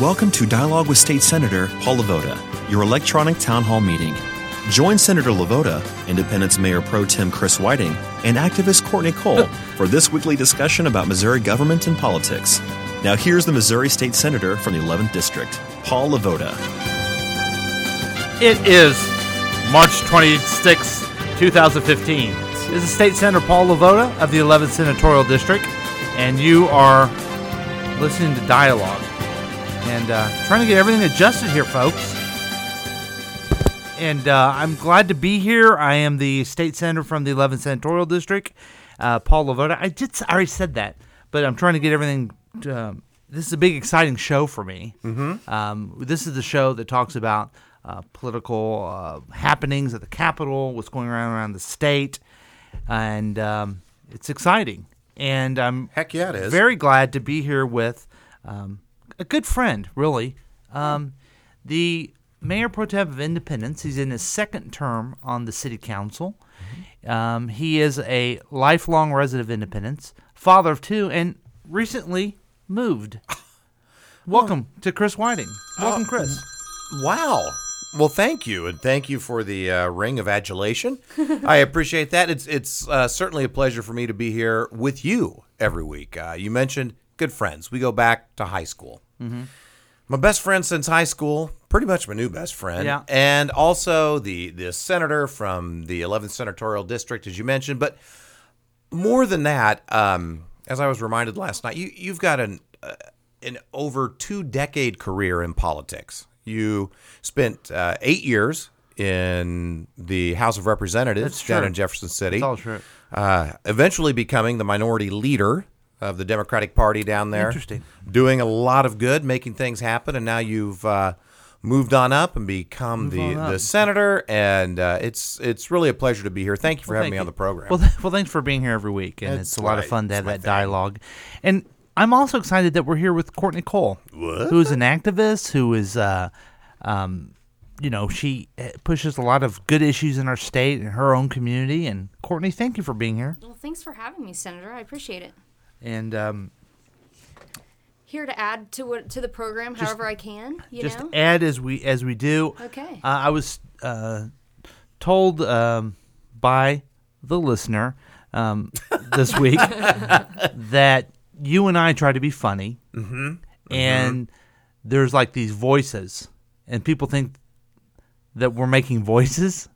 Welcome to Dialogue with State Senator Paul LeVota, your electronic town hall meeting. Join Senator LeVota, Independence Mayor Pro Tem Chris Whiting, and activist Courtney Cole for this weekly discussion about Missouri government and politics. Now, here's the Missouri State Senator from the 11th District, Paul LeVota. It is March 26, 2015. This is State Senator Paul LeVota of the 11th Senatorial District, and you are listening to Dialogue and uh, trying to get everything adjusted here, folks. And uh, I'm glad to be here. I am the state senator from the 11th Senatorial District, uh, Paul LeVota. I did, I already said that, but I'm trying to get everything. To, um, this is a big, exciting show for me. Mm-hmm. Um, this is the show that talks about uh, political uh, happenings at the Capitol, what's going on around the state, and um, it's exciting. And I'm Heck yeah, it is. very glad to be here with um, a good friend, really. Um, the mayor pro tem of Independence. He's in his second term on the city council. Um, he is a lifelong resident of Independence, father of two, and recently moved. Welcome to Chris Whiting. Welcome, Chris. Wow. Well, thank you, and thank you for the uh, ring of adulation. I appreciate that. It's it's uh, certainly a pleasure for me to be here with you every week. Uh, you mentioned good friends. We go back to high school. Mm-hmm. My best friend since high school, pretty much my new best friend, Yeah. and also the the senator from the 11th senatorial district, as you mentioned. But more than that, um, as I was reminded last night, you you've got an uh, an over two decade career in politics. You spent uh, eight years in the House of Representatives That's down true. in Jefferson City. That's all true. Uh, eventually becoming the minority leader of the Democratic Party down there. Interesting. Doing a lot of good, making things happen, and now you've uh, moved on up and become Move the, the senator. And uh, it's it's really a pleasure to be here. Thank you for Well, having thank me on the program. Well, th- well, thanks for being here every week, and That's it's a lot of fun to have that thing. dialogue. And I'm also excited that we're here with Courtney Cole, who is an activist, who is, uh, um, you know, she uh, pushes a lot of good issues in our state and her own community. And Courtney, thank you for being here. Well, thanks for having me, Senator. I appreciate it. And um, Here to add to what to the program, however I can. You just know. add as we as we do. Okay. Uh, I was uh, told um, by the listener um, this week that you and I try to be funny, mm-hmm. and there's like these voices, and people think that we're making voices,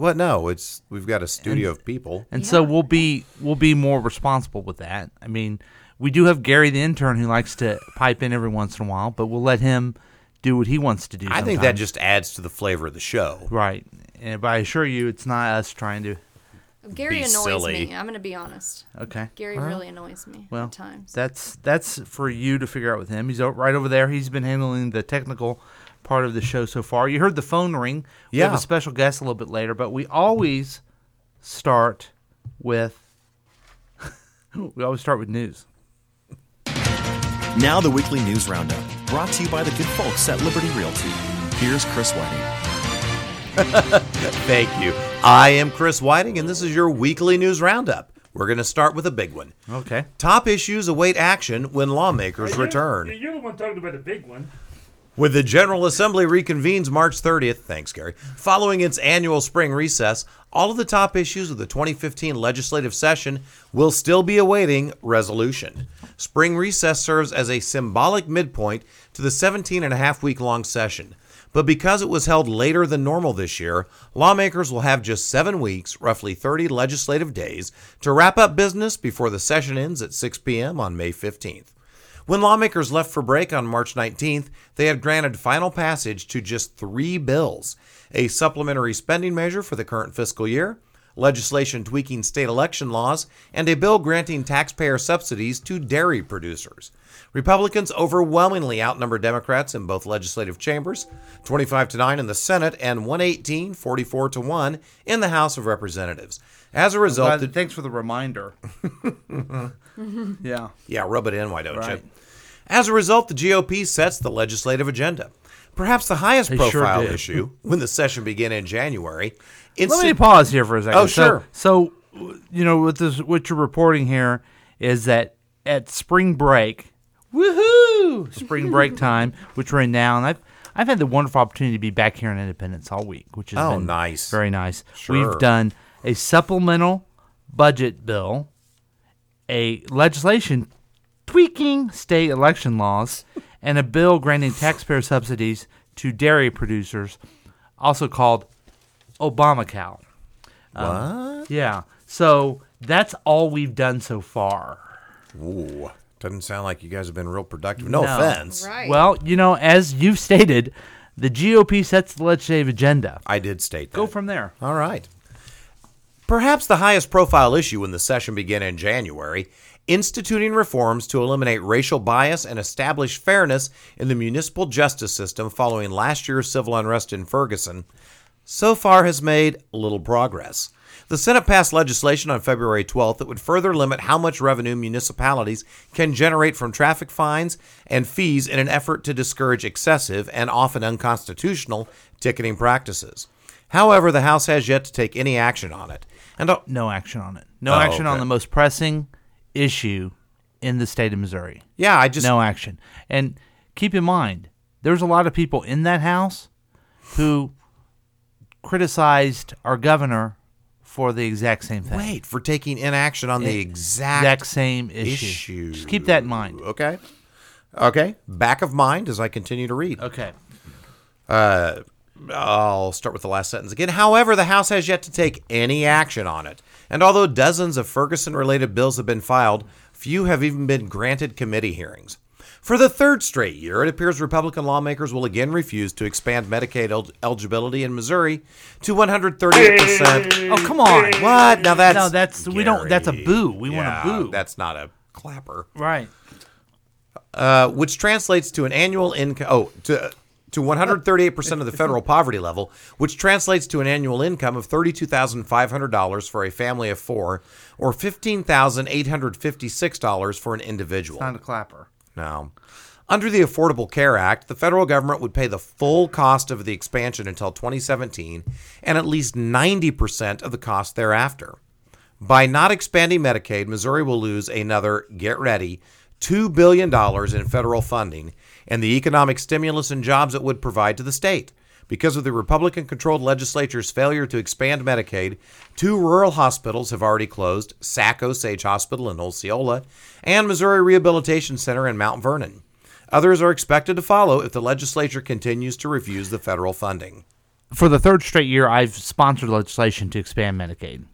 what? No, it's we've got a studio of people. and so we'll be we'll be more responsible with that. I mean, we do have Gary the intern who likes to pipe in every once in a while, but we'll let him do what he wants to do. I think that just adds to the flavor of the show. Right. And but I assure you, it's not us trying to. Gary be annoys silly. me. I'm going to be honest. Okay. Gary really annoys me Well, at times. That's that's for you to figure out with him. He's right over there. He's been handling the technical part of the show so far. You heard the phone ring. We have a special guest a little bit later, but we always start with. we always start with news. Now, the weekly news roundup, brought to you by the good folks at Liberty Realty. Here's Chris Whiting. Thank you. I am Chris Whiting, and this is your weekly news roundup. We're going to start with a big one. Okay. Top issues await action when lawmakers return. You're the one talking about the big one. With the General Assembly reconvenes March 30th, thanks, Gary, following its annual spring recess, all of the top issues of the 2015 legislative session will still be awaiting resolution. Spring recess serves as a symbolic midpoint to the 17 and a half week long session. But because it was held later than normal this year, lawmakers will have just seven weeks, roughly 30 legislative days, to wrap up business before the session ends at 6 p.m. on May 15th. When lawmakers left for break on March 19th, they had granted final passage to just three bills a supplementary spending measure for the current fiscal year, legislation tweaking state election laws, and a bill granting taxpayer subsidies to dairy producers. Republicans overwhelmingly outnumber Democrats in both legislative chambers, 25 to 9 in the Senate and 118 44 to 1 in the House of Representatives. As a result, Glad- the, thanks for the reminder. yeah. Yeah, rub it in, why don't Right. you? As a result, the GOP sets the legislative agenda. Perhaps the highest They profile did. issue when the session began in January. Let me pause here for a second. Oh, sure. So, you know, what this what you're reporting here is that at spring break, woohoo spring break time, which we're in now, and I've I've had the wonderful opportunity to be back here in Independence all week, which has Oh, been nice. very nice. Sure. We've done a supplemental budget bill, a legislation tweaking state election laws, and a bill granting taxpayer subsidies to dairy producers, also called Obama Cow. Um, what? Yeah. So that's all we've done so far. Ooh, doesn't sound like you guys have been real productive. No, No. offense. Right. Well, you know, as you've stated, the GOP sets the legislative agenda. I did state that. Go from there. All right. Perhaps the highest profile issue when the session began in January, instituting reforms to eliminate racial bias and establish fairness in the municipal justice system following last year's civil unrest in Ferguson, so far has made little progress. The Senate passed legislation on February 12th that would further limit how much revenue municipalities can generate from traffic fines and fees in an effort to discourage excessive and often unconstitutional ticketing practices. However, the House has yet to take any action on it. And uh, No action on it. No Oh, action on the most pressing issue in the state of Missouri. yeah, I just no action. And keep in mind, there's a lot of people in that house who criticized our governor for the exact same thing. wait for taking inaction on the exact, exact same issue. issue. Just keep that in mind. Okay. Okay. Back of mind as I continue to read. Okay. I'll start with the last sentence again. However, the House has yet to take any action on it. And although dozens of Ferguson related bills have been filed, few have even been granted committee hearings. For the third straight year, it appears Republican lawmakers will again refuse to expand Medicaid el- eligibility in Missouri to 138%. Oh, come on. What? Now that's No, that's- we don't- that's a boo. We want a boo. That's not a clapper. Right. uh, which translates to an annual income. Oh, to to 138 percent of the federal poverty level, which translates to an annual income of thirty-two thousand five hundred dollars for a family of four, or fifteen thousand eight hundred fifty-six dollars for an individual. Not a clapper. No. Under the Affordable Care Act, the federal government would pay the full cost of the expansion until 2017 and at least 90% of the cost thereafter. By not expanding Medicaid, Missouri will lose another, get ready, $2 billion in federal funding and the economic stimulus and jobs it would provide to the state. Because of the Republican controlled legislature's failure to expand Medicaid, two rural hospitals have already closed Sac Osage Hospital in Osceola and Missouri Rehabilitation Center in Mount Vernon. Others are expected to follow if the legislature continues to refuse the federal funding. For the third straight year, I've sponsored legislation to expand Medicaid.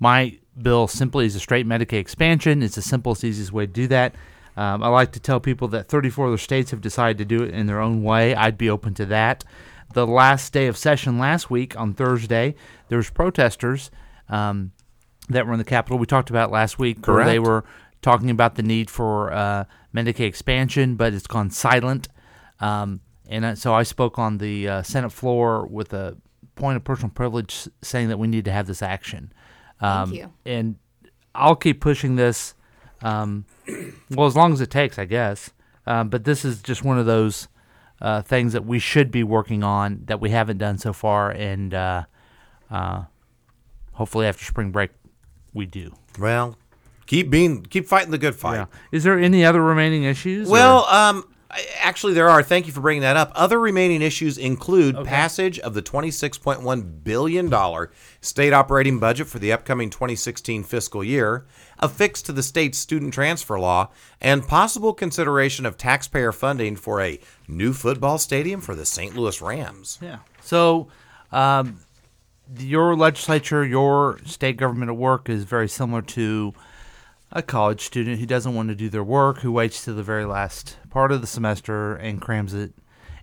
My bill simply is a straight Medicaid expansion. It's the simplest, easiest way to do that. Um, I like to tell people that 34 other states have decided to do it in their own way. I'd be open to that. The last day of session last week on Thursday, there was protesters um, that were in the Capitol. We talked about last week where they were talking about the need for uh, Medicaid expansion, but it's gone silent. Um, and uh, so I spoke on the uh, Senate floor with a point of personal privilege saying that we need to have this action. Um, you. And I'll keep pushing this, um, well, as long as it takes, I guess. Um, but this is just one of those uh, things that we should be working on that we haven't done so far. And uh, uh, hopefully after spring break, we do. Well, keep being keep fighting the good fight. Yeah. Is there any other remaining issues? Well, um, actually, there are. Thank you for bringing that up. Other remaining issues include passage of the $26.1 billion state operating budget for the upcoming 2016 fiscal year, a fix to the state's student transfer law, and possible consideration of taxpayer funding for a new football stadium for the St. Louis Rams. Yeah. So, um, your legislature, your state government at work is very similar to a college student who doesn't want to do their work, who waits to the very last part of the semester and crams it,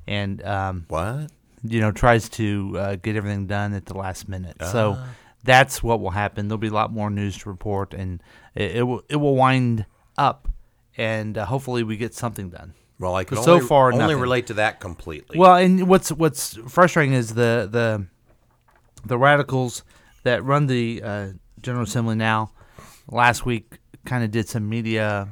and um, What? you know tries to uh, get everything done at the last minute. So that's what will happen. There'll be a lot more news to report, and it, it will it will wind up, and uh, hopefully we get something done. Well, I can But so only, far, only nothing. relate to that completely. Well, and what's what's frustrating is the the the radicals that run the uh, General Assembly now. Last week, kind of did some media,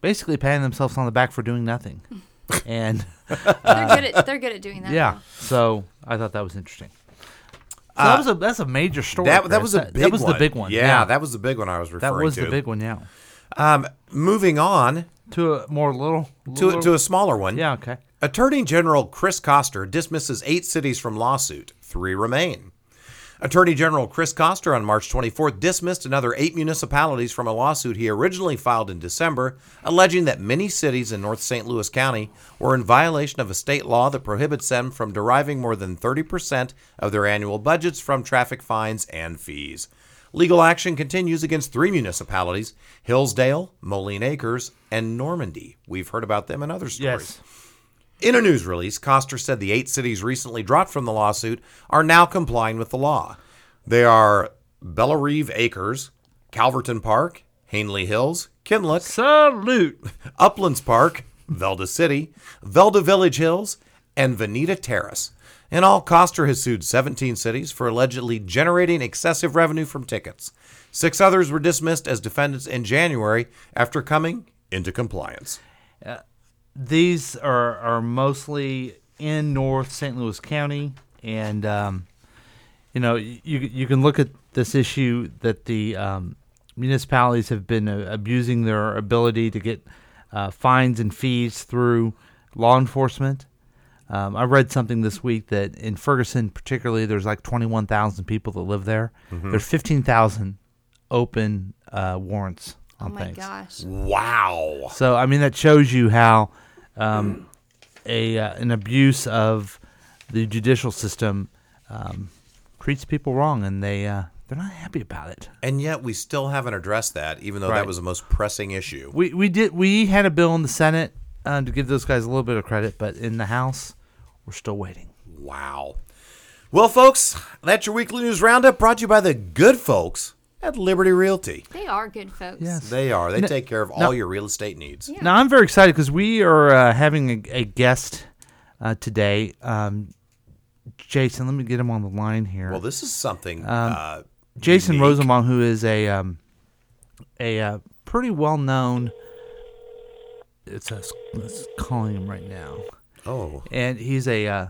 basically patting themselves on the back for doing nothing, and They're good at they're good at doing that. yeah. though. So I thought that was interesting. So Uh, that was a that's a major story. that, that Chris. was a big that was one. the big one. Yeah, that was the big one I was referring to. that referring was to. the big one. Yeah. Um, moving on, To a more little. To, little- to a smaller one. yeah. Okay. Attorney General Chris Koster dismisses eight cities from lawsuit. Three remain. Attorney General Chris Koster on March 24th dismissed another eight municipalities from a lawsuit he originally filed in December, alleging that many cities in North St. Louis County were in violation of a state law that prohibits them from deriving more than 30% of their annual budgets from traffic fines and fees. Legal action continues against three municipalities Hillsdale, Moline Acres, and Normandy. We've heard about them in other stories. Yes. In a news release, Koster said the eight cities recently dropped from the lawsuit are now complying with the law. They are Bellerive Acres, Calverton Park, Hanley Hills, Kinloch, Salute. Uplands Park, Velda City, Velda Village Hills, and Vinita Terrace. In all, Koster has sued 17 cities for allegedly generating excessive revenue from tickets. Six others were dismissed as defendants in January after coming into compliance. Uh, These are are mostly in North St. Louis County, and um, you know you you can look at this issue that the um, municipalities have been uh, abusing their ability to get uh, fines and fees through law enforcement. Um, I read something this week that in Ferguson, particularly, there's like 21,000 people that live there. There's 15,000 open uh, warrants Oh on my things. gosh. Wow. So I mean that shows you how um, a uh, an abuse of the judicial system um, treats people wrong, and they uh, they're not happy about it. And yet we still haven't addressed that, even though that was the most pressing issue. We we did we had a bill in the Senate uh, to give those guys a little bit of credit, but in the House, we're still waiting. Wow. Well, folks, that's your weekly news roundup brought to you by the good folks at Liberty Realty. They are good folks. Yes. They are. They take care of all your real estate needs. Yeah. Now I'm very excited because we are uh, having a, a guest uh, today. Um, Jason, let me get him on the line here. Well, this is something. Um, uh, Jason unique. Rosenbaum, who is a um, a uh, pretty well known. It's us let's calling him right now, Oh, and he's a uh,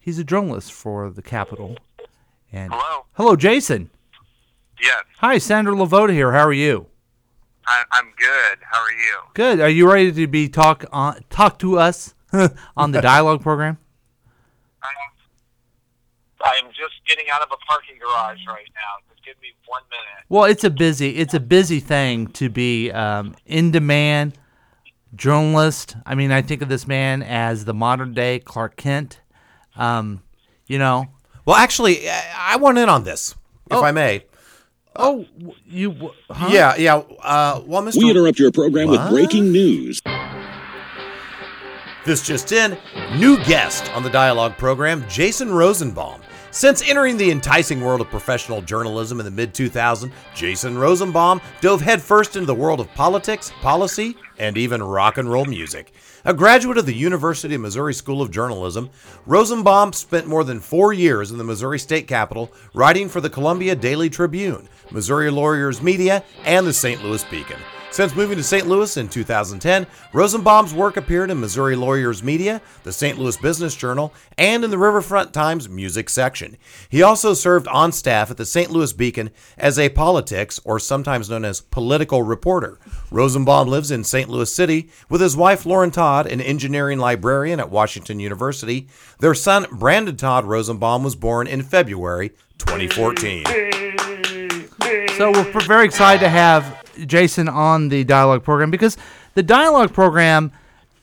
he's a journalist for the Capitol. And Hello. hello, Jason. Yes, Hi, Sandra LeVota here. How are you? I, I'm good. How are you? Good. Are you ready to be talk on talk to us on the dialogue program? I'm, I'm just getting out of a parking garage right now. Just give me one minute. Well, it's a busy it's a busy thing to be um, in demand journalist. I mean, I think of this man as the modern day Clark Kent. Um, you know. well, actually, I I want in on this, if I may. Oh, you. Huh? Yeah, yeah. Uh, well, Mr. We interrupt your program What? with breaking news. This just in, new guest on the dialogue program, Jason Rosenbaum. Since entering the enticing world of professional journalism in the mid 2000s, Jason Rosenbaum dove headfirst into the world of politics, policy, and even rock and roll music. A graduate of the University of Missouri School of Journalism, Rosenbaum spent more than four years in the Missouri State Capitol writing for the Columbia Daily Tribune, Missouri Lawyers Media, and the St. Louis Beacon. Since moving to St. Louis in 2010, Rosenbaum's work appeared in Missouri Lawyers Media, the St. Louis Business Journal, and in the Riverfront Times music section. He also served on staff at the St. Louis Beacon as a politics, or sometimes known as political reporter. Rosenbaum lives in St. Louis City with his wife Lauren Todd, an engineering librarian at Washington University. Their son Brandon Todd Rosenbaum was born in February 2014. So we're very excited to have Jason on the dialogue program because the dialogue program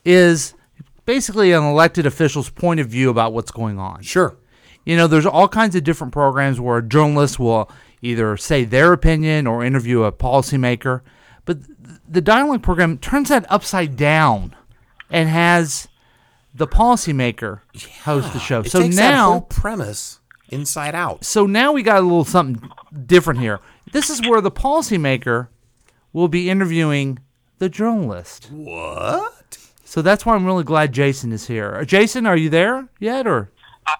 is basically an elected official's point of view about what's going on. Sure. You know, there's all kinds of different programs where a journalist will either say their opinion or interview a policymaker. But the dialogue program turns that upside down and has the policymaker host the show. It so now whole premise inside out. so now we got a little something different here. This is where the policymaker will be interviewing the journalist. What? So that's why I'm really glad Jason is here. Uh, Jason, are you there yet or I,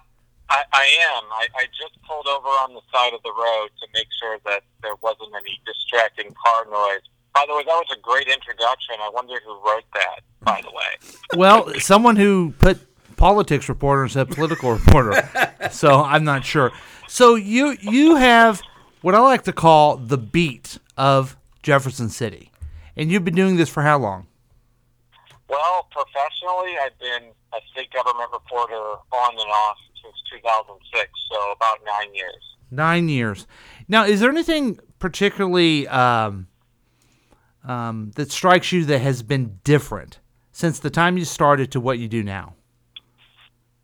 I, I am. I, I just pulled over on the side of the road to make sure that there wasn't any distracting car noise. By the way, that was a great introduction. I wonder who wrote that, by the way. Well, someone who put politics reporter instead of political reporter. So I'm not sure. So you you have what I like to call the beat of Jefferson City, and you've been doing this for how long? Well, professionally, I've been a state government reporter on and off since 2006, so about nine years. Nine years. Now, is there anything particularly um, um, that strikes you that has been different since the time you started to what you do now?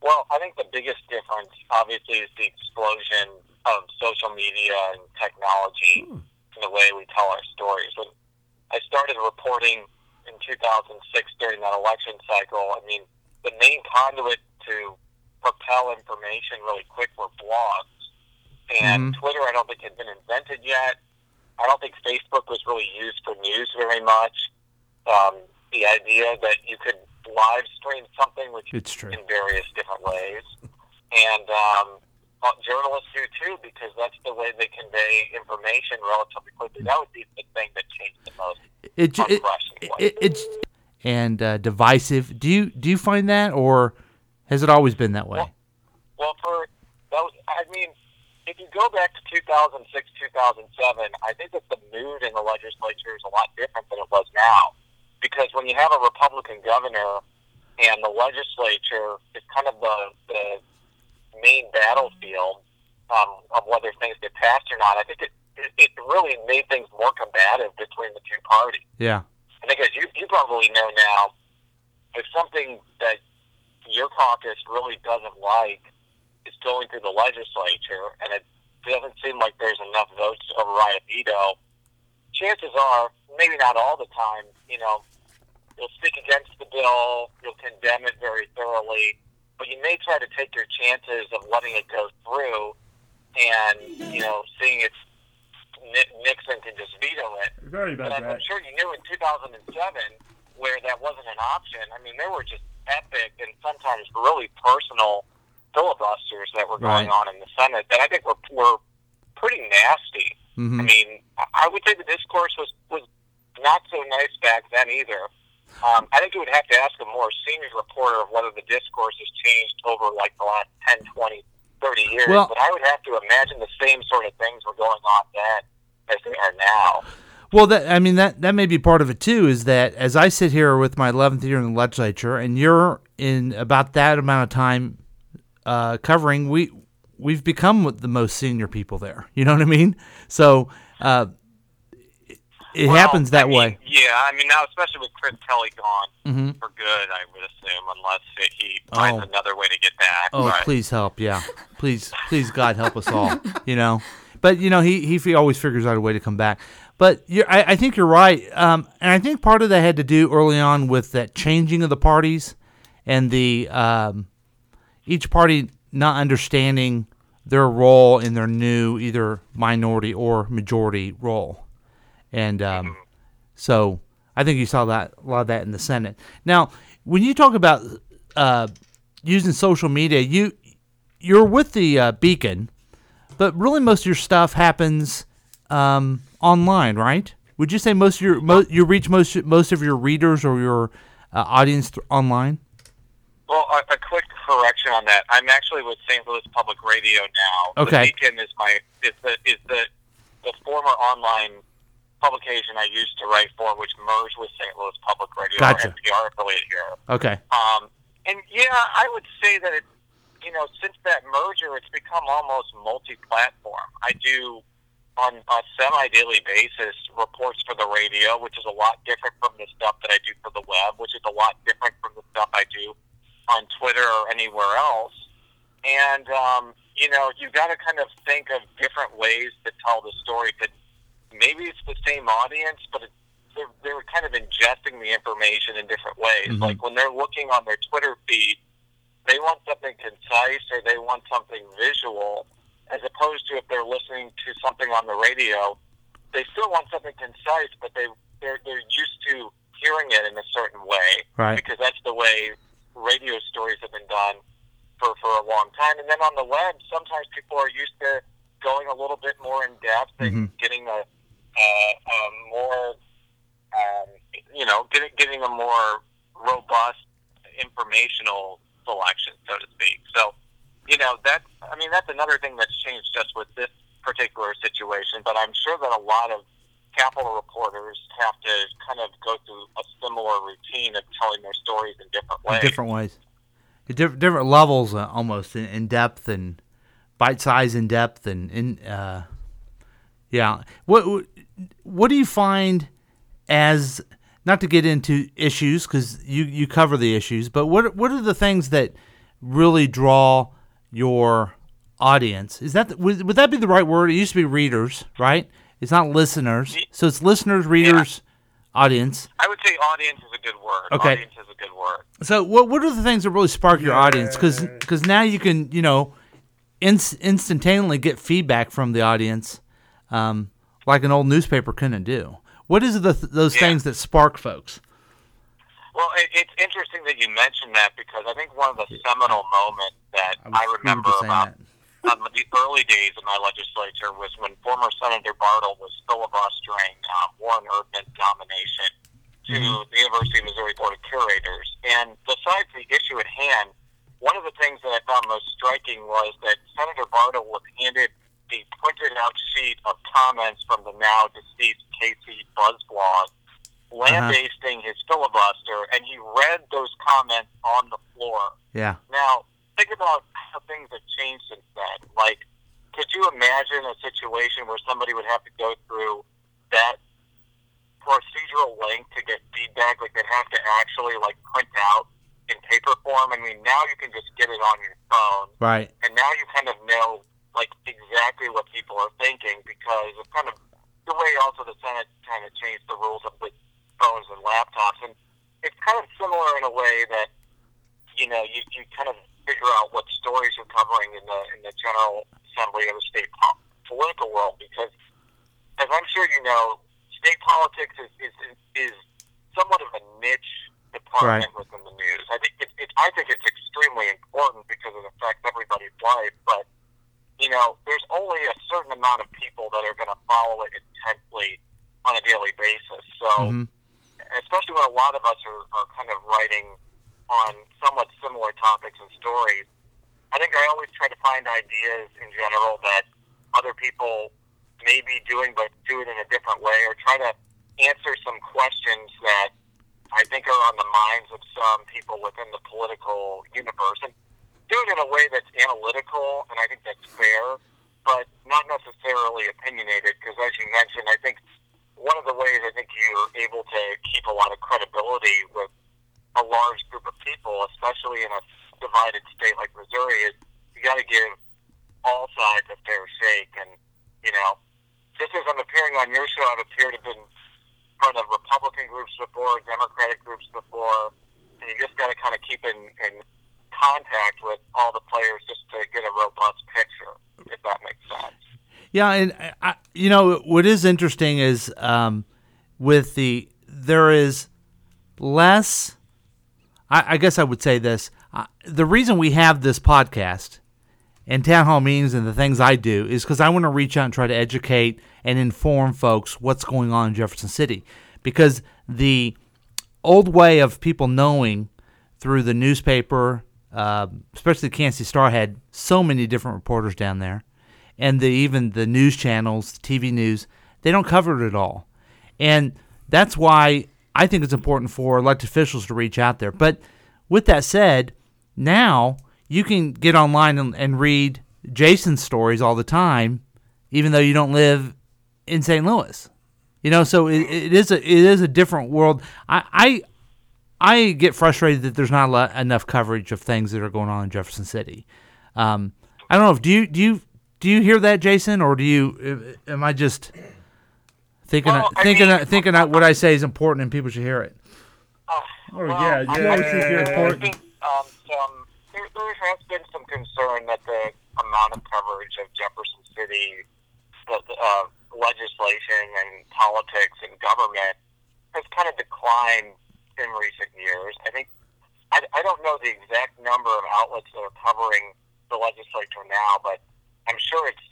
Well, I think the biggest difference, obviously, is the explosion of social media and technology in the way we tell our stories. When I started reporting in 2006 during that election cycle, I mean, the main conduit to propel information really quick were blogs. And Twitter, I don't think had been invented yet. I don't think Facebook was really used for news very much. Um, the idea that you could live stream something, which It's true. in various different ways, and um, journalists do too, because that's the way they convey information relatively quickly. That would be the thing that changed the most. It, it, it, it's and uh, divisive. Do you do you find that, or has it always been that way? Well, for that was, I mean, if you go back to 2006, 2007, I think that the mood in the legislature is a lot different than it was now. Because when you have a Republican governor and the legislature is kind of the, the main battlefield um, of whether things get passed or not, I think it, it, it really made things more combative between the two parties. Yeah. I think, as you, you probably know now, if something that your caucus really doesn't like is going through the legislature, and it doesn't seem like there's enough votes to override a veto, chances are, maybe not all the time, you know, you'll speak against the bill, you'll condemn it very thoroughly, but you may try to take your chances of letting it go through and, you know, seeing if Nixon can just veto it. Very bad. But I'm, I'm sure you knew in 2007 where that wasn't an option. I mean, there were just epic and sometimes really personal filibusters that were going Right. on in the Senate that I think were, were pretty nasty. Mm-hmm. I mean, I- I would say the discourse was, was not so nice back then either. Um, I think you would have to ask a more senior reporter of whether the discourse has changed over like the last 10, 20, 30 years. Well- but I would have to imagine the same sort of things were going on then as they are now. Well, that I mean that that may be part of it too. Is that as I sit here with my eleventh year in the legislature, and you're in about that amount of time uh, covering, we we've become the most senior people there. You know what I mean? So uh, it, Well, happens that I mean, way. Yeah, I mean now, especially with Chris Kelly gone for good, I would assume, unless he finds Oh. another way to get back. Oh, but, please help! Yeah, please, please, God help us all. You know, but you know, he he always figures out a way to come back. But you're, I, I think you're right, um, and I think part of that had to do early on with that changing of the parties and the um, each party not understanding their role in their new either minority or majority role, and um, so I think you saw that a lot of that in the Senate. Now, when you talk about uh, using social media, you you're with the uh, Beacon, but really most of your stuff happens um, online, right? Would you say most of your mo- you reach most most of your readers or your uh, audience th- online? Well, a, a quick correction on that. I'm actually with St. Louis Public Radio now. Okay. The Beacon is my is the is the the former online publication I used to write for, which merged with St. Louis Public Radio, Gotcha. NPR affiliate here. Okay, Um, and yeah, I would say that it, you know, since that merger, it's become almost multi-platform. I do on a semi-daily basis reports for the radio, which is a lot different from the stuff that I do for the web, which is a lot different from the stuff I do on Twitter or anywhere else. And um, you know, you got to kind of think of different ways to tell the story. That maybe it's the same audience, but it, they're, they're kind of ingesting the information in different ways. Mm-hmm. Like when they're looking on their Twitter feed, they want something concise or they want something visual, as opposed to if they're listening to something on the radio, they still want something concise, but they they're, they're used to hearing it in a certain way, Right. Because that's the way radio stories have been done for for a long time. And then on the web, sometimes people are used to going a little bit more in depth and mm-hmm. getting a, a, a more um, you know, getting getting a more robust informational selection, so to speak. So, you know, that I mean, that's another thing that's changed just with this particular situation. But I'm sure that a lot of capital reporters have to kind of go through a similar routine of telling their stories in different ways. in different ways, different levels, uh, almost in, in depth and bite size in depth and in uh, yeah. What what- do you find as not to get into issues because you you cover the issues, but what what are the things that really draw your audience? Is that would, would that be the right word? It used to be readers, right? It's not listeners, so it's listeners, readers, audience. I would say audience is a good word. Okay. Audience is a good word. So what what are the things that really spark your audience? Because now you can you know inst- instantaneously get feedback from the audience, um, like an old newspaper couldn't do. What is the those Yeah. things that spark folks? Well, it, it's interesting that you mentioned that because I think one of the seminal moments that was- I remember about um, the early days of my legislature was when former Senator Bartle was filibustering um, Warren Erdman's nomination to Mm-hmm. the University of Missouri Board of Curators. And besides the issue at hand, one of the things that I found most striking was that Senator Bartle was handed a printed out sheet of comments from the now deceased Casey Buzzblog uh-huh. lambasting his filibuster, and he read those comments on the floor. Yeah, Now, think about how things have changed since then. Like, could you imagine a situation where somebody would have to go through that procedural length to get feedback? Like, they'd have to actually, like, print out in paper form? I mean, now you can just get it on your phone, right. and now you kind of know, like, exactly what people are thinking because it's kind of the way also the Senate kind of changed the rules of with phones and laptops. And it's kind of similar in a way that you know, you, you kind of figure out what stories you're covering in the in the General Assembly of the state po- political world because, as I'm sure you know, state politics is is, is somewhat of a niche department Right. within the news. I think it's it, I think it's extremely important because it affects everybody's life, but you know, there's only a certain amount of people that are going to follow it intensely on a daily basis. So Mhm. especially when a lot of us are, are kind of writing on somewhat similar topics and stories, I think I always try to find ideas in general that other people may be doing, but do it in a different way, or try to answer some questions that I think are on the minds of some people within the political universe, and do it in a way that's analytical, and I think that's fair, but not necessarily opinionated. Because as you mentioned, I think one of the ways I think you're able to keep a lot of credibility with a large group of people, especially in a divided state like Missouri, is you got to give all sides a fair shake. And you know, just as I'm appearing on your show, I've appeared in front of Republican groups before, Democratic groups before, and you just got to kind of keep in, in contact with all the players just to get a robust picture, if that makes sense. Yeah, and I- you know what is interesting is um, with the there is less. I, I guess I would say this: uh, the reason we have this podcast and town hall meetings and the things I do is because I want to reach out and try to educate and inform folks what's going on in Jefferson City, because the old way of people knowing through the newspaper, uh, especially the Kansas City Star, had so many different reporters down there, and the, even the news channels, TV news, they don't cover it at all, and that's why I think it's important for elected officials to reach out there. But with that said, now you can get online and, and read Jason's stories all the time, even though you don't live in St. Louis. You know, so it, it is a it is a different world. I, I I get frustrated that there's not a lot, enough coverage of things that are going on in Jefferson City. Um, I don't know if do you do you do you hear that, Jason, or do you am I just thinking Well, I thinking mean- thinking that what I say is important and people should hear it? Oh, Oh, well, yeah, I- yeah, I think important. um, some, there, there has been some concern that the amount of coverage of Jefferson City, the, uh, legislation and politics and government has kind of declined in recent years. I think I, I don't know the exact number of outlets that are covering the legislature now, but I'm sure it's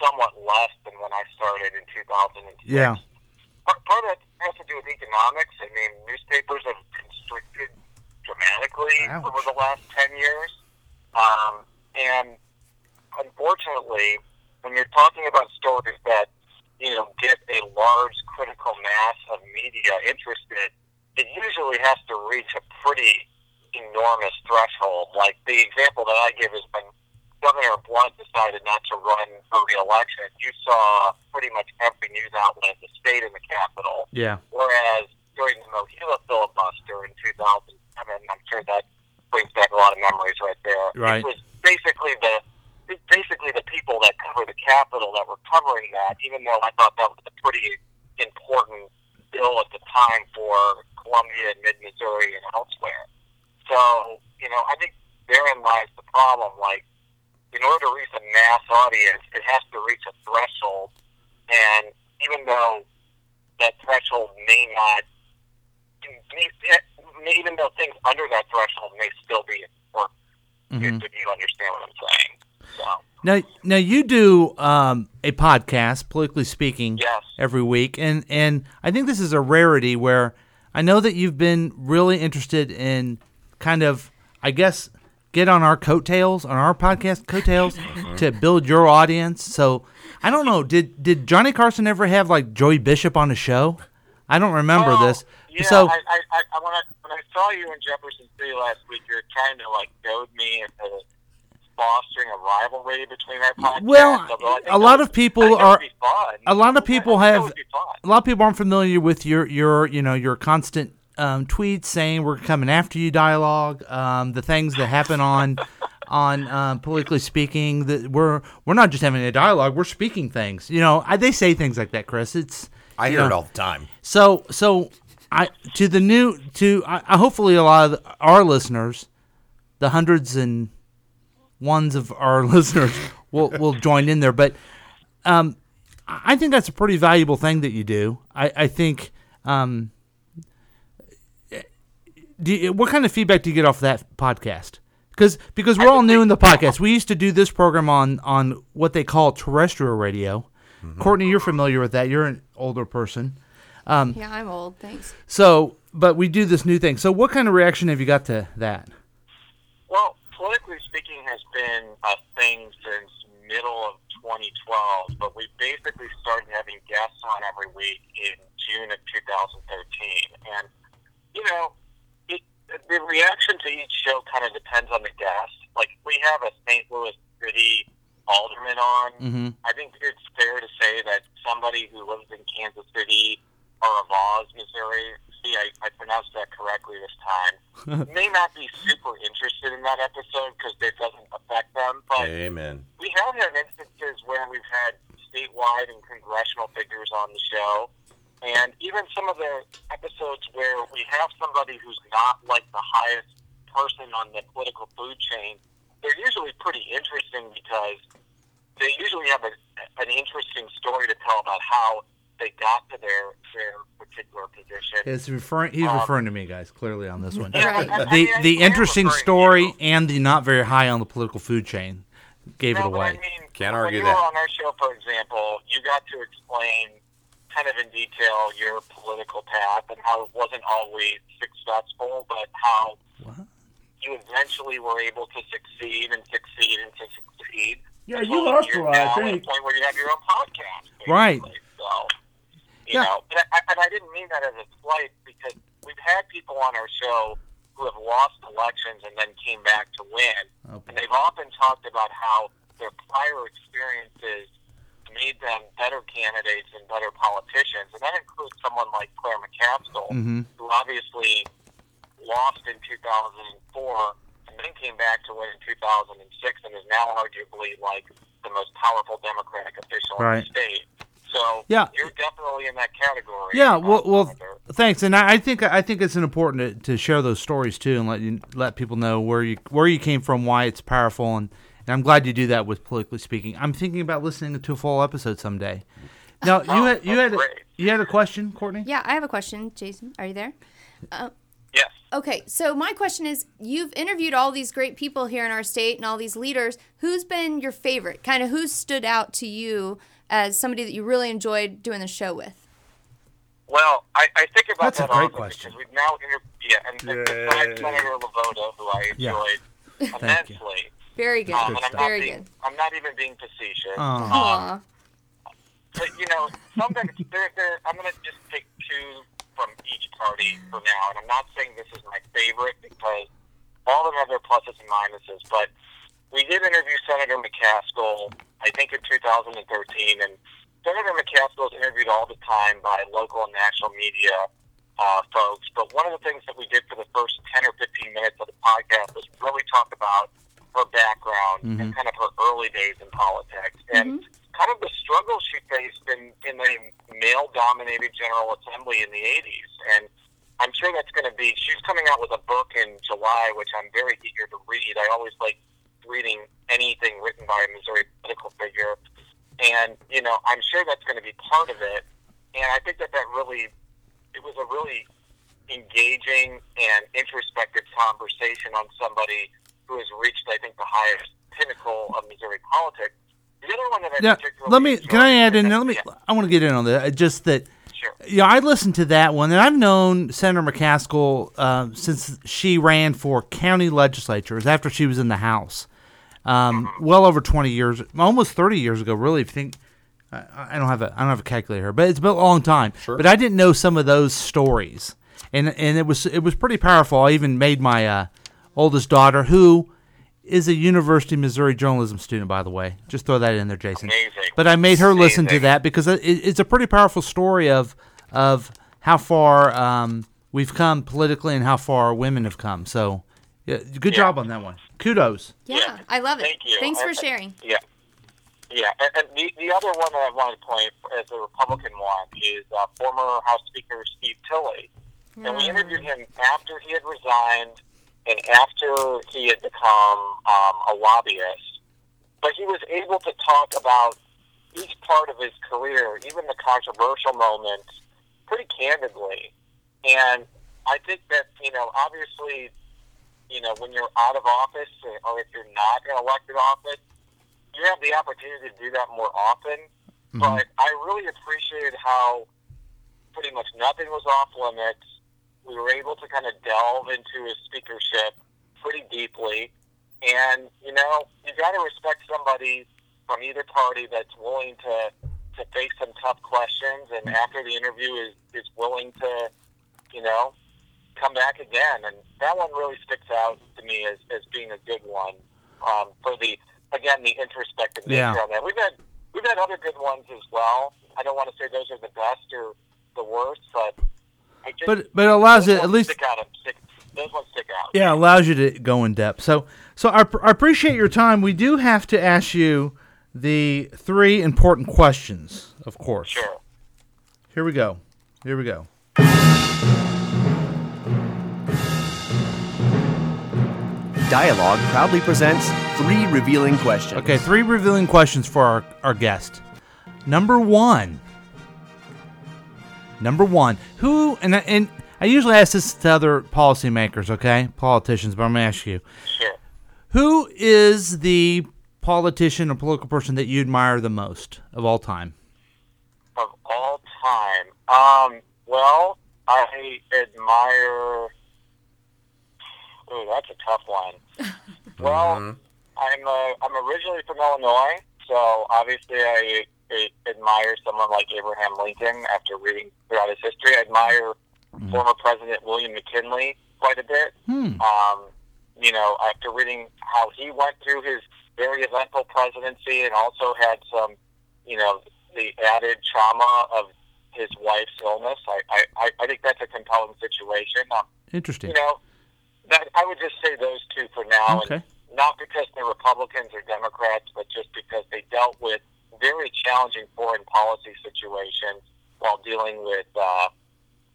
somewhat less than when I started in 2006 Yeah. part, part of it has to do with economics. I mean, newspapers have constricted dramatically Ouch. over the last 10 years. Um, and unfortunately, when you're talking about stories that, you know, get a large critical mass of media interested, it usually has to reach a pretty enormous threshold. Like the example that I give is when Governor Blunt decided not to run for re-election, you saw pretty much every news outlet in the state and the capital. Yeah. Whereas during the MOHELA filibuster in 2007, I'm sure that brings back a lot of memories right there. Right. It was basically the basically the people that cover the Capitol that were covering that, even though I thought that was a pretty important bill at the time for Columbia and mid Missouri and elsewhere. So, you know, I think therein lies the problem. Like, in order to reach a mass audience, it has to reach a threshold. And even though that threshold may not, even though things under that threshold may still be important, Mm-hmm. if you understand what I'm saying. So, Now, now you do um, a podcast, politically speaking, Yes. every week, and and I think this is a rarity where I know that you've been really interested in kind of, I guess, get on our coattails on our podcast coattails to build your audience. So I don't know, did did Johnny Carson ever have like Joey Bishop on a show? I don't remember Well, this. Yeah, so I, I, I, I- when, I, when I saw you in Jefferson City last week, you were trying to like goad me into fostering a rivalry between our podcasts. Well, although a lot of people I think that are- would be fun. a lot of people have would be fun. a lot of people aren't familiar with your your you know your constant um, tweets saying we're coming after you dialogue um, the things that happen on on um, politically speaking that we're we're not just having a dialogue we're speaking things you know I, they say things like that Chris it's I hear know, it all the time. so so I to the new to I, I hopefully a lot of our listeners, the hundreds and ones of our listeners will will join in there. But um, I I think that's a pretty valuable thing that you do. I I think. Um, do you, what kind of feedback do you get off that podcast? Because because we're all new in the podcast. We used to do this program on on what they call terrestrial radio. Courtney, you're familiar with that. You're an older person. Yeah, I'm old. Thanks. So, but we do this new thing. So, what kind of reaction have you got to that? Well, politically speaking, has been a thing since middle of 2012, but we basically started having guests on every week in June of 2013, and you know, it, the reaction to each show kind of depends on the guest. Like we have a St. Louis City alderman on. Mm-hmm. I think it's fair to say that somebody who lives in Kansas City or Avaz, Missouri, see, I, I pronounced that correctly this time, may not be super interested in that episode because it doesn't affect them. But Amen. we have had instances where we've had statewide and congressional figures on the show. And even some of the episodes where we have somebody who's not like the highest person on the political food chain, they're usually pretty interesting because they usually have a, an interesting story to tell about how they got to their their particular position. He's referring. He's Um, referring to me, guys. Clearly on this one. Yeah, Right. I- I The mean, I the interesting story you. and the not very high on the political food chain gave it No, but away. I mean, Can't when argue you that. were on our show, for example, you got to explain kind of in detail your political path and how it wasn't always successful, but how you eventually were able to succeed and succeed and to succeed. Yeah, you lost a lot, I now at a think. point where you have your own podcast, basically. Right. So, you Yeah. know, and I, and I didn't mean that as a slight because we've had people on our show who have lost elections and then came back to win. Okay. And they've often talked about how their prior experiences made them better candidates and better politicians. And that includes someone like Claire McCaskill, Mhm. who obviously lost in 2004 and then came back to win in 2006 and is now arguably like the most powerful Democratic official Right. in the state. So Yeah. you're definitely in that category. Yeah, uh, well, well, thanks, and I, I think I think it's important to, to share those stories too, and let you let people know where you where you came from, why it's powerful, and, and I'm glad you do that with politically speaking. I'm thinking about listening to a full episode someday. Now you Oh, had you had a, great. you had a question, Courtney? Yeah, I have a question, Jason. Are you there? yes. Okay, so my question is you've interviewed all these great people here in our state and all these leaders. Who's been your favorite? Kind of who stood out to you as somebody that you really enjoyed doing the show with? Well, I, I think about That's a that great often question. because we've now inter- yeah, and, and besides Senator LeVota, who I Yeah. enjoyed Thank you. immensely, Very good. um, and I'm not Very being good. I'm not even being facetious. Aw. Um, but you know, sometimes there, there, I'm going to just pick two from each Party for now. And I'm not saying this is my favorite because all of them have their pluses and minuses. But we did interview Senator McCaskill, I think in 2013, and Senator McCaskill is interviewed all the time by local and national media uh, folks. But one of the things that we did for the first 10 or 15 minutes of the podcast was really talk about her background and kind of her early days in politics and kind of the struggles she faced in, in a male dominated General Assembly in the 80s. And I'm sure that's going to be, she's coming out with a book in July, which I'm very eager to read. I always like reading anything written by a Missouri political figure. And, you know, I'm sure that's going to be part of it. And I think that that really, it was a really engaging and introspective conversation on somebody who has reached, I think, the highest pinnacle of Missouri politics. The other one that I let me. Can I add in? Let me. Yeah, I want to get in on that. Just that. sure. Yeah, I listened to that one, and I've known Senator McCaskill uh, since she ran for county legislatures after she was in the House. Um, well over twenty years, almost thirty years ago, really. If you think, I, I don't have a I don't have a calculator here, but it's been a long time. Sure. But I didn't know some of those stories, and and it was it was pretty powerful. I even made my uh, oldest daughter, who is a University of Missouri journalism student, by the way. Just throw that in there, Jason. Amazing. But I made her listen to that because it, it's a pretty powerful story of of how far um, we've come politically and how far women have come. So, yeah, good Yeah. job on that one. Kudos. Yeah, Yeah. I love it. Thank you. Thanks for And- sharing. Yeah. Yeah, and, and the, the other one that I wanted to point as a Republican one is uh, former House Speaker Steve Tilley. And we interviewed him after he had resigned and after he had become um, a lobbyist. But he was able to talk about each part of his career, even the controversial moments, pretty candidly. And I think that, you know, obviously, you know, when you're out of office or if you're not in elected office, you have the opportunity to do that more often. Mm-hmm. But I really appreciated how pretty much nothing was off limits. We were able to kind of delve into his speakership pretty deeply. And, you know, you got to respect somebody from either party that's willing to, to face some tough questions and mm-hmm. after the interview is, is willing to, you know, come back again. And that one really sticks out to me as, as being a good one um, for the, again, the introspective nature Yeah. on that. We've had, we've had other good ones as well. I don't want to say those are the best or the worst, but I just, But but it allows it at least stick out. Stick, those ones stick out. yeah allows you to go in depth. So so I, I appreciate your time. We do have to ask you the three important questions, of course. Sure. Here we go. Here we go. Dialogue proudly presents three revealing questions. Okay, three revealing questions for our, our guest. Number one. Number one. Who and I- and I usually ask this to other policymakers, okay, politicians, but I'm gonna ask you, Sure. who is the politician or political person that you admire the most of all time? Of all time, um, well, I admire. Oh, that's a tough one. Well, I'm uh, I'm originally from Illinois, so obviously I, I admire someone like Abraham Lincoln. After reading throughout his history, I admire former President William McKinley quite a bit. Hmm. Um, you know, after reading how he went through his very eventful presidency and also had some, you know, the added trauma of his wife's illness, I, I, I- I think that's a compelling situation. Um, Interesting. you know, that I would just say those two for now, Okay. and not because they're Republicans or Democrats, but just because they dealt with very challenging foreign policy situations while dealing with, uh,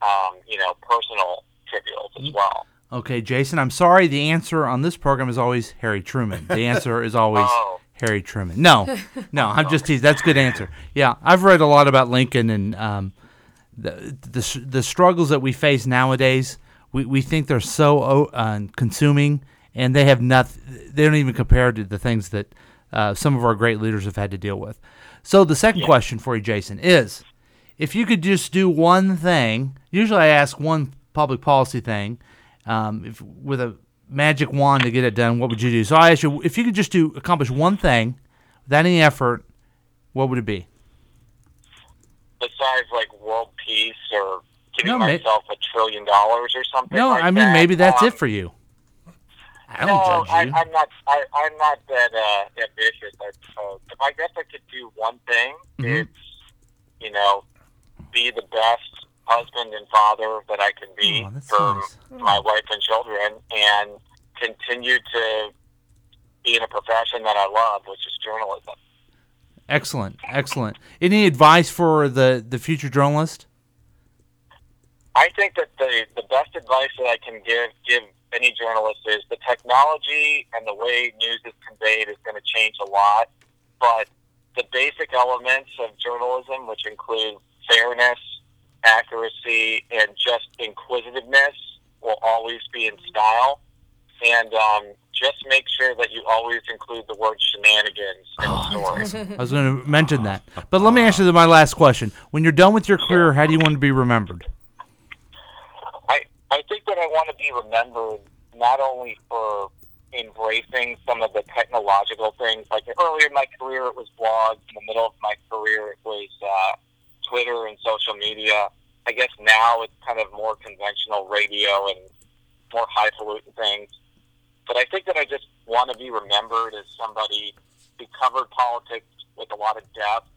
um, you know, personal trivials as Mm-hmm. well. Okay, Jason, I'm sorry. The answer on this program is always Harry Truman. The answer is always Oh. Harry Truman. No, no, I'm just teasing. That's a good answer. Yeah, I've read a lot about Lincoln and um, the, the the struggles that we face nowadays. We, we think they're so uh, consuming, and they have nothing. They don't even compare to the things that uh, some of our great leaders have had to deal with. So the second question for you, Jason, is if you could just do one thing. Usually, I ask one public policy thing. Um, if with a magic wand to get it done, what would you do? So I ask you, if you could just do accomplish one thing without any effort, what would it be? Besides, like world peace or giving No, ma- myself a trillion dollars or something. No, like I mean that. maybe that's Um, it for you. I don't no, judge I. I'm not. I, I'm not that uh, ambitious. I suppose. If I guess I could do one thing, Mhm. it's you know, be the best husband and father that I can be Oh, for nice. my wife and children, and continue to be in a profession that I love, which is journalism. Excellent, excellent. Any advice for the the future journalist? I think that the the best advice that I can give give any journalist is the technology and the way news is conveyed is going to change a lot, but the basic elements of journalism, which include fairness, accuracy, and just inquisitiveness, will always be in style. And um, just make sure that you always include the word shenanigans in the story. I was going to mention that, but let me ask you my last question. When you're done with your career, how do you want to be remembered? I, think that I want to be remembered not only for embracing some of the technological things. Like earlier in my career, it was blogs. In the middle of my career, it was uh, Twitter and social media. I guess now it's kind of more conventional radio and more highfalutin things. But I think that I just want to be remembered as somebody who covered politics with a lot of depth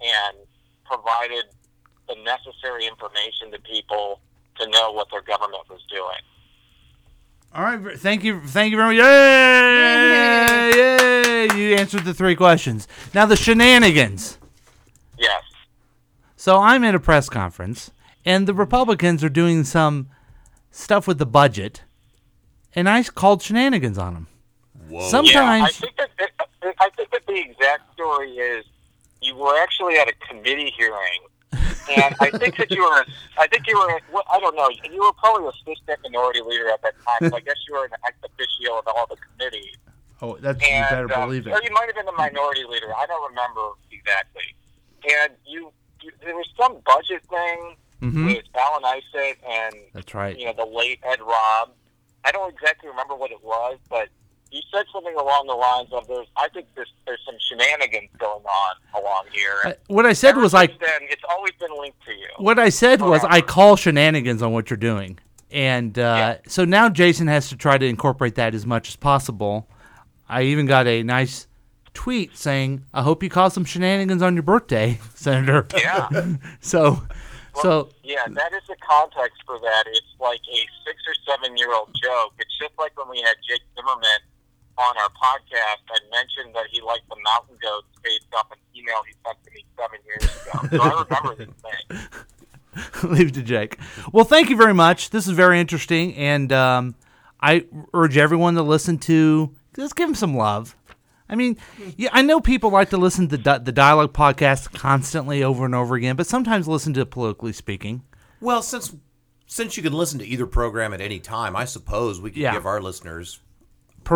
and provided the necessary information to people to know what their government was doing. All right, thank you, thank you very much. Yay! Yay! You answered the three questions. Now the shenanigans. Yes. So I'm at a press conference, and the Republicans are doing some stuff with the budget, and I called shenanigans on them. Whoa. Yeah, I Sometimes, think that I think that the exact story is you were actually at a committee hearing, and I think that you were. I think you were. well, I don't know. You were probably a assistant minority leader at that time. So I guess you were an ex officio of all the committees. oh, that's you better um, believe it. Or you might have been the minority leader. I don't remember exactly. And you, you there was some budget thing hmm with Allen Icet and That's right. you know the late Ed Robb. I don't exactly remember what it was, but you said something along the lines of there's. I think there's there's some shenanigans going on along here. Uh, what I said Ever was like, then, it's always been linked to you. what I said was I call shenanigans on what you're doing, and uh, so now Jason has to try to incorporate that as much as possible. I even got a nice tweet saying, "I hope you cause some shenanigans on your birthday, Senator." Yeah. so, so Yeah, that is the context for that. It's like a six or seven year old joke. It's just like when we had Jake Zimmerman on our podcast. I mentioned that he liked the mountain goats based off an email he sent to me seven years ago. So I remember this thing. leave it to Jake. Well, thank you very much. This is very interesting, and um, I urge everyone to listen to. Let's give him some love. I mean, yeah, I know people like to listen to the, di- the dialogue podcast constantly over and over again, but sometimes listen to politically speaking. Well, since since you can listen to either program at any time, I suppose we could Yeah. give our listeners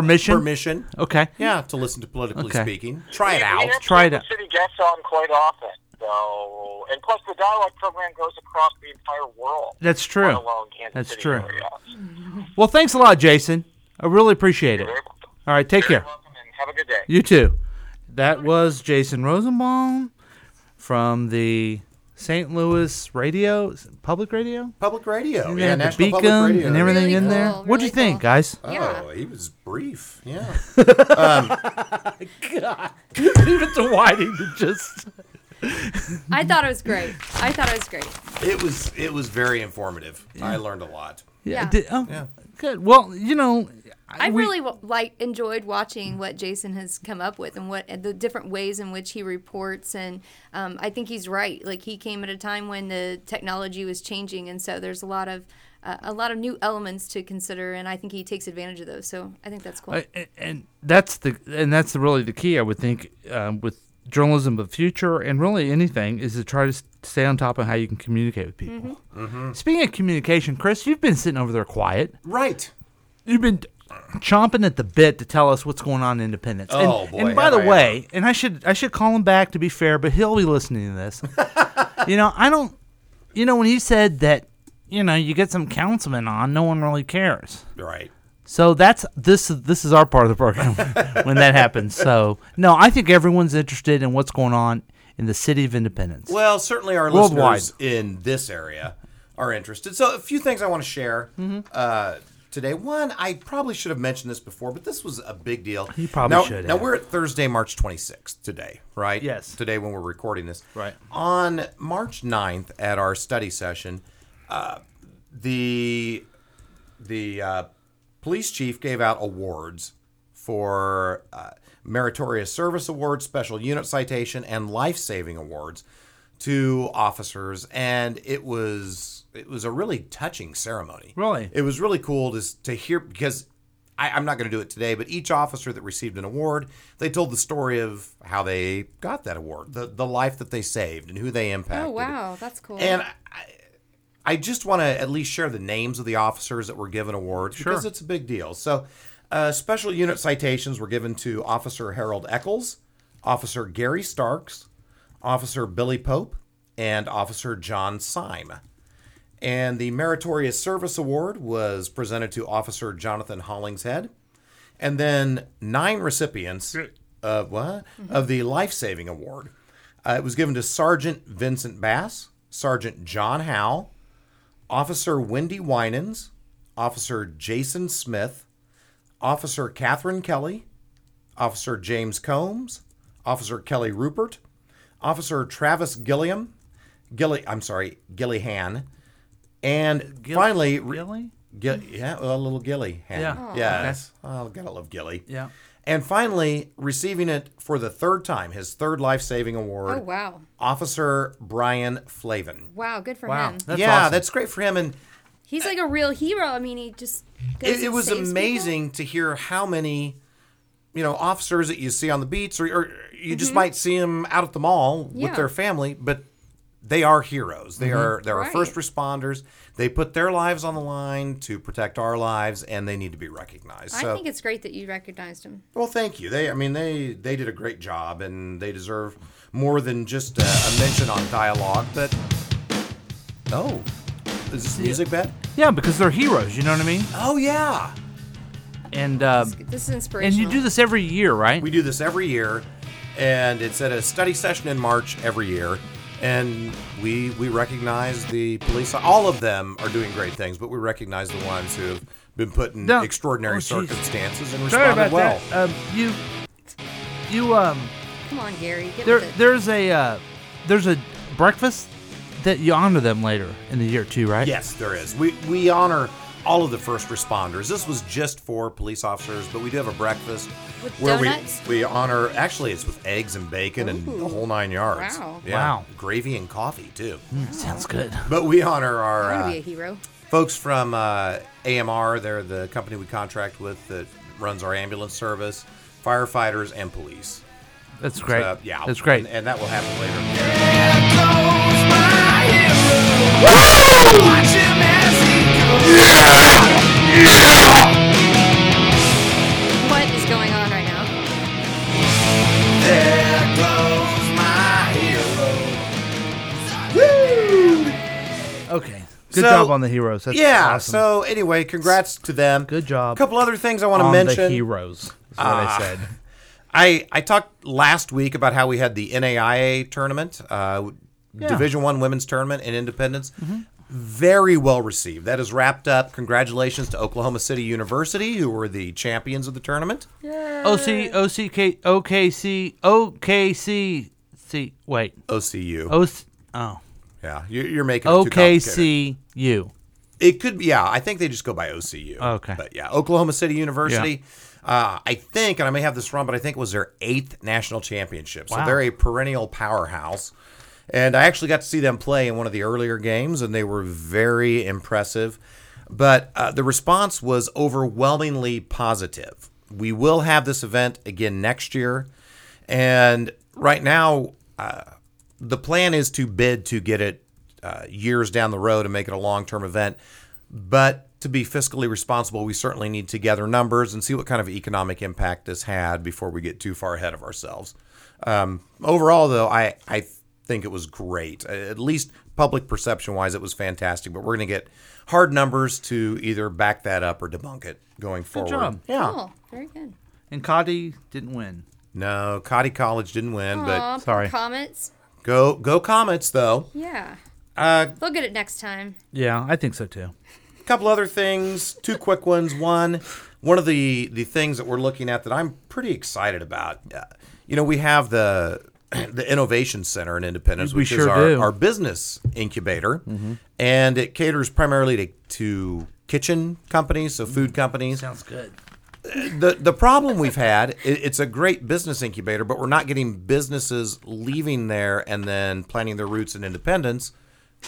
Permission. permission. Okay. Yeah, to listen to politically Okay. speaking. Try it We- we out. actually Try it have out. City guests on quite often. So, and plus the dialogue program goes across the entire world. That's true. Alone Kansas That's City true. area. Well, thanks a lot, Jason. I really appreciate it. You're very welcome. All right, take Very care. welcome and have a good day. You too. That was Jason Rosenbaum from the St. Louis Radio, Public Radio. Public radio. And yeah, they had the National Public beacon Radio. and everything Really in there. cool, What'd you really think, cool. guys? Yeah. Oh, he was brief. Yeah. Um, Leave it to Whiting to just. I thought it was great. I thought it was great. it was it was very informative. I learned a lot. Yeah. Did- oh, Yeah. good. Well, you know, I we- really like enjoyed watching what Jason has come up with and what and the different ways in which he reports. And um, I think he's right. Like he came at a time when the technology was changing, and so there's a lot of uh, a lot of new elements to consider. And I think he takes advantage of those. So I think that's cool. I- and- and that's the and that's really the key. I would think um, with journalism of the future and really anything is to try to stay on top of how you can communicate with people. Mm-hmm. Speaking of communication, Chris, you've been sitting over there quiet. Right. You've been chomping at the bit to tell us what's going on in Independence. And- Oh, boy, And by the I way, and I should I should call him back to be fair, but he'll be listening to this. you know, I don't. You know, when he said that, you know, you get some councilmen on, no one really cares. Right. So that's this. This is our part of the program when that happens. So no, I think everyone's interested in what's going on in the city of Independence. Well, certainly our Worldwide. listeners in this area are interested. So a few things I want to share uh, today. One, I probably should have mentioned this before, but this was a big deal. You probably now, should Now have. we're at Thursday, March 26th today, right? Yes. Today when we're recording this. Right. On March 9th at our study session, uh, the the uh, police chief gave out awards for uh, meritorious service awards, special unit citation, and life saving awards to officers, and it was it was a really touching ceremony. Really? it was really cool to to hear because. I, I'm not going to do it today, but each officer that received an award, they told the story of how they got that award, the the life that they saved, and who they impacted. Oh wow, that's cool. And I, I just want to at least share the names of the officers that were given awards because it's a big deal. So, uh, special unit citations were given to Officer Harold Eccles, Officer Gary Starks, Officer Billy Pope, and Officer John Syme. And the Meritorious Service Award was presented to Officer Jonathan Hollingshead. And then nine recipients of what? Of the Life Saving Award. Uh, it was given to Sergeant Vincent Bass, Sergeant John Howe, Officer Wendy Winans, Officer Jason Smith, Officer Catherine Kelly, Officer James Combs, Officer Kelly Rupert, Officer Travis Gilliam, Gilly, I'm sorry, Gillihan, and finally, re- Really? Gil, yeah, a little Gilly. Hand. Yeah. Yes. Oh, gotta love Gilly. Yeah. And finally, receiving it for the third time, his third life saving award, oh wow, Officer Brian Flavin. wow, good for Wow. him. That's yeah, awesome. that's great for him. And He's like a real hero. I mean, he just goes it, it was saves amazing to hear how many, you know, officers that you see on the beats, or, or you just might see them out at the mall with Mm-hmm. Their family, but they are heroes. They are they are Right. first responders. They put their lives on the line to protect our lives, and they need to be recognized. people. So, I think it's great that you recognized them. well, thank you. They, I mean, they they did a great job, and they deserve more than just a, a mention on dialogue. But oh, is this music bed? Yeah, because they're heroes. You know what I mean? Oh yeah. And um, This is inspirational. and you do this every year, right? We do this every year, and it's at a study session in March every year. And we we recognize the police. All of them are doing great things, but we recognize the ones who have been put in No. extraordinary Oh, circumstances and Sorry responded about well. that. Um, you, you um, Come on, Gary. Get there, with it. there's a uh, there's a breakfast that you honor them later in the year too, right? Yes, there is. We we honor all of the first responders. This was just for police officers, but we do have a breakfast With where donuts? we we honor. Actually, it's with eggs and bacon and the whole nine yards. Wow. Yeah. Wow. Gravy and coffee too. Sounds good. But we honor our uh, be a hero. folks from uh, AMR. They're the company we contract with that runs our ambulance service, firefighters, and police. That's great. Uh, yeah, that's great. And, and that will happen later. What is going on right now? Okay. Good So- job on the heroes. That's yeah. awesome. So anyway, congrats to them. Good job A couple other things I want to on mention. the heroes. Is what I Ah. said. I I talked last week about how we had the NAIA tournament, uh, Yeah. Division One women's tournament in Independence. Very well received. That is wrapped up. Congratulations to Oklahoma City University, who were the champions of the tournament. OC OCK OKC OKC C wait OCU. OC oh yeah, you- you're making it too complicated. OKCU. It could be. Yeah, I think they just go by OCU. Okay. But yeah, Oklahoma City University. Uh, I think, and I may have this wrong, but I think it was their eighth national championship. So Wow. they're a perennial powerhouse. And I actually got to see them play in one of the earlier games, and they were very impressive. But uh, the response was overwhelmingly positive. We will have this event again next year. And right now, uh, the plan is to bid to get it uh, years down the road and make it a long term event. But to be fiscally responsible, we certainly need to gather numbers and see what kind of economic impact this had before we get too far ahead of ourselves. Um, overall, though, I, I think it was great. Uh, At least public perception wise, it was fantastic. But we're going to get hard numbers to either back that up or debunk it going forward. job. Yeah. Cool. Very good. And Cottey didn't win. No, Cottey College didn't win, but sorry. Comets. go go Comets though. Yeah. Uh, They'll get it next time. Yeah, I think so too. A couple other things, two quick ones. One, one of the the things that we're looking at that I'm pretty excited about. Uh, you know, we have the the Innovation Center in Independence, We which is our, our business incubator, mm-hmm. and it caters primarily to, to kitchen companies, so food mm-hmm. companies. Sounds good. the the problem we've had it, it's a great business incubator but we're not getting businesses leaving there and then planting their roots in independence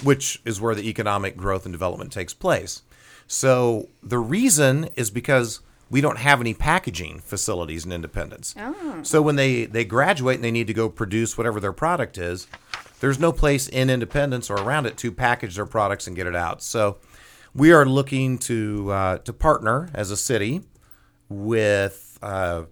which is where the economic growth and development takes place. So the reason is because we don't have any packaging facilities in independence. So when they they graduate and they need to go produce whatever their product is there's no place in independence or around it to package their products and get it out. So we are looking to uh, to partner as a city with uh,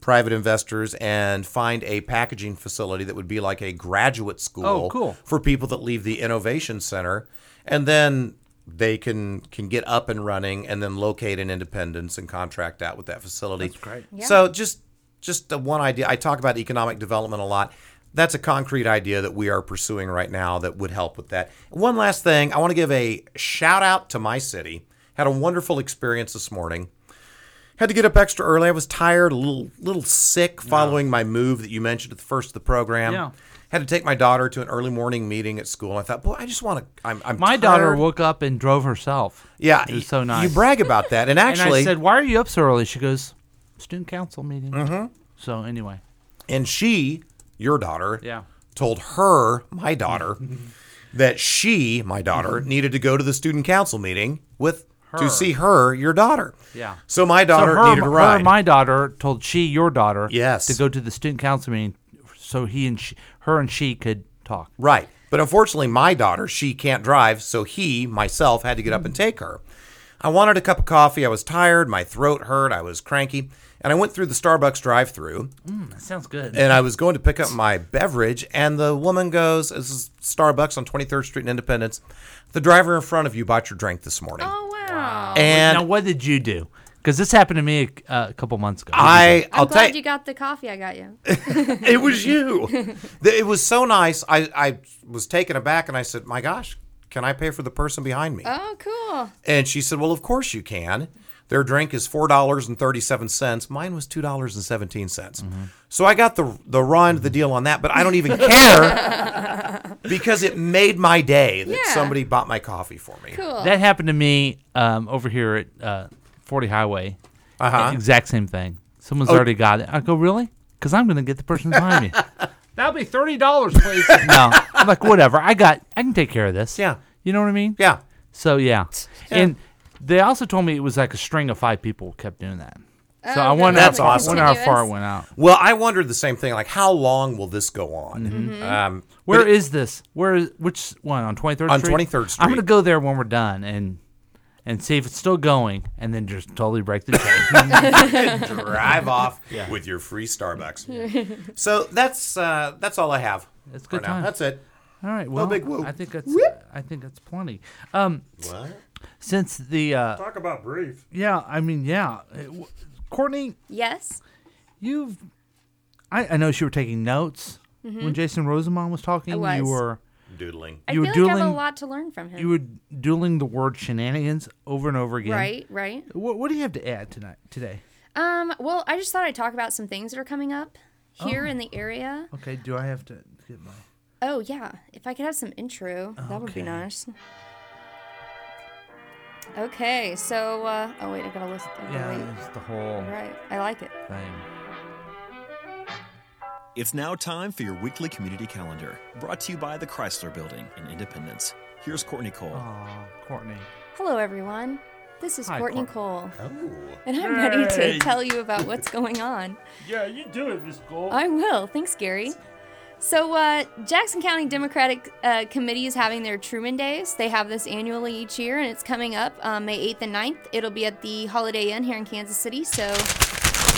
private investors and find a packaging facility that would be like a graduate school Oh, cool. for people that leave the innovation center. And then they can can get up and running and then locate in independence and contract out with that facility that's great. so just just the one idea i talk about economic development a lot that's a concrete idea that we are pursuing right now that would help with that one last thing i want to give a shout out to my city had a wonderful experience this morning had to get up extra early. I was tired, a little little sick following my move that you mentioned at the first of the program. Yeah. Had to take my daughter to an early morning meeting at school. I thought, boy, I just want to. I'm, I'm My daughter woke up and drove herself. Yeah, it was so nice. You brag about that, and actually, and I said, "Why are you up so early?" She goes, "Student council meeting." Mm-hmm. So anyway, and she, your daughter, Yeah. told her, my daughter, that she, my daughter, needed to go to the student council meeting with Her. to see her, your daughter. Yeah. So my daughter so her, needed a her, my daughter told she, your daughter, Yes. to go to the student council meeting, so he and she, her and she could talk. Right. But unfortunately, my daughter, she can't drive, so he, myself, had to get up and mm. take her. I wanted a cup of coffee. I was tired. My throat hurt. I was cranky. And I went through the Starbucks drive through mm, That sounds good. and I was going to pick up my beverage. And the woman goes, This is Starbucks on 23rd Street in Independence. The driver in front of you bought your drink this morning. Oh wow! and now, what did you do? Because this happened to me a, a couple months ago. I, I'm I'll glad tell you got the coffee I got you. it was you. The- it was so nice. I, I was taken aback and I said, My gosh, can I pay for the person behind me? Oh, cool. And she said, Well, of course you can. Their drink is four dollars and thirty seven cents. Mine was two dollars and seventeen cents. So I got the the raw end of the deal on that, but I don't even care because it made my day that Yeah. somebody bought my coffee for me. Cool. that happened to me um, over here at uh, 40 Highway. Uh-huh. Exact same thing. Someone's Oh. already got it. I go, really? Because I'm going to get the person behind me. That'll be thirty dollars, please. no, I'm like, whatever. I got. I can take care of this. Yeah. You know what I mean? Yeah. So yeah, and they also told me it was like a string of five people kept doing that. So I Oh, wonder, That's how, I awesome. wonder how far it went out. Well, I wondered the same thing. Like, how long will this go on? Mm-hmm. Um, Where but this? Where is which one on Twenty Third On Twenty Third Street? I'm gonna go there when we're done and and see if it's still going, and then just totally break the chain. drive off with your free Starbucks. so that's uh, that's all I have. It's for good now. time. That's it. All right. Well, big whoop. I think that's I think that's plenty. Um, What? since the uh, Talk about brief. yeah, I mean, yeah, Uh, w- Courtney, yes. you've I, I know you were taking notes when Jason Rosenbaum was talking. Mm-hmm. You were Doodling. I You were feel like I have a lot to learn from him. you were dueling the word shenanigans over and over again. right, right. What, what do you have to add tonight today? Um, well, I just thought I'd talk about some things that are coming up here Oh. in the area. Okay. Do I have to get my? Oh yeah, if I could have some intro, that would be nice. Okay, so uh, oh wait, I gotta listen. oh, Yeah, wait. it's the whole Right, I like it. thing. It's now time for your weekly community calendar, brought to you by the Chrysler Building in Independence. Here's Courtney Cole. Oh, Courtney. Hello everyone, this is Hi, Courtney Court- Cole, Oh. and I'm ready to Yay. tell you about what's going on. Yeah, you do it, Miss Cole. I will. Thanks, Gary. So, uh, Jackson County Democratic uh, Committee is having their Truman Days. They have this annually each year, and it's coming up um, May 8th and 9th. It'll be at the Holiday Inn here in Kansas City. So,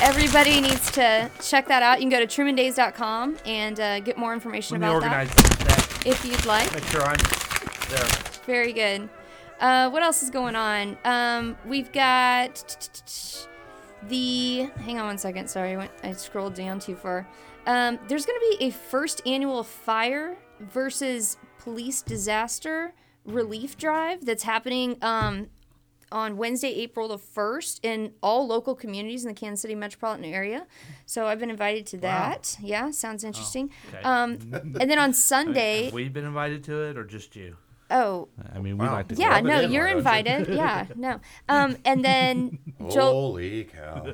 everybody needs to check that out. You can go to trumandays.com and uh, get more information Let about organize that that. if you'd like. Make sure I'm there. Very good. Uh, what else is going on? Um, we've got the. Hang on one second. Sorry, I, went, I scrolled down too far. Um, there's going to be a first annual fire versus police disaster relief drive that's happening um, on Wednesday, April the 1st, in all local communities in the Kansas City metropolitan area. So I've been invited to that. Yeah, sounds interesting. okay. um, and then on Sunday, Have we been invited to it, or just you? oh, I mean, we Wow. like to. go. yeah, no, in, you're why you? invited. yeah, no. Um, and then jo- Holy cow!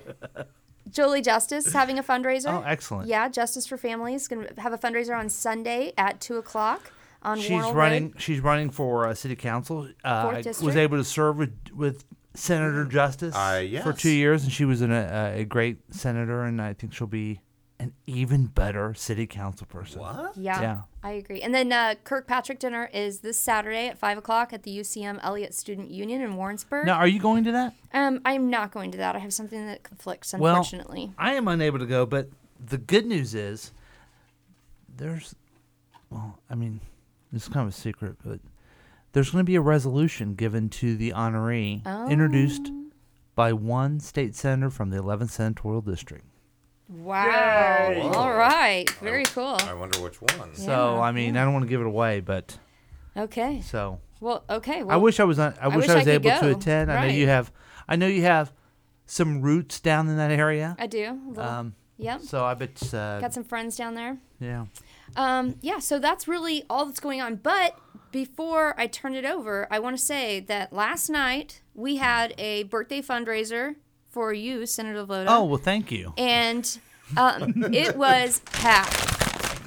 Jolie Justice having a fundraiser. Oh, excellent. Yeah, Justice for Families is going to have a fundraiser on Sunday at 2 o'clock on She's Warnell running. Road. She's running for uh, city council. Uh, Fourth I was district? able to serve with with Senator Justice Uh, for two years, and she was an, a, a great senator, and I think she'll be an even better city council person. What? Yeah, Yeah. I agree. And then uh, Kirkpatrick dinner is this Saturday at 5 o'clock at the UCM Elliott Student Union in Warrensburg. Now, are you going to that? Um, I'm not going to that. I have something that conflicts, Well, unfortunately. I am unable to go, but the good news is there's, well, I mean, it's kind of a secret, but there's going to be a resolution given to the honoree introduced by one state senator from the 11th senatorial district. wow. All right. Very cool. I wonder which one. So, Yeah, I mean, I don't want to give it away, but Okay. so Well, okay. Well, I wish I was on, I, wish, wish I I was could able to go. attend. I know you have I know you have some roots down in that area. I do. little- Um, yep. so I bet uh, Got some friends down there. yeah. Um, yeah, so that's really all that's going on. But before I turn it over, I want to say that last night we had a birthday fundraiser for you, Senator Voda. Oh, well, thank you. and um, it was packed.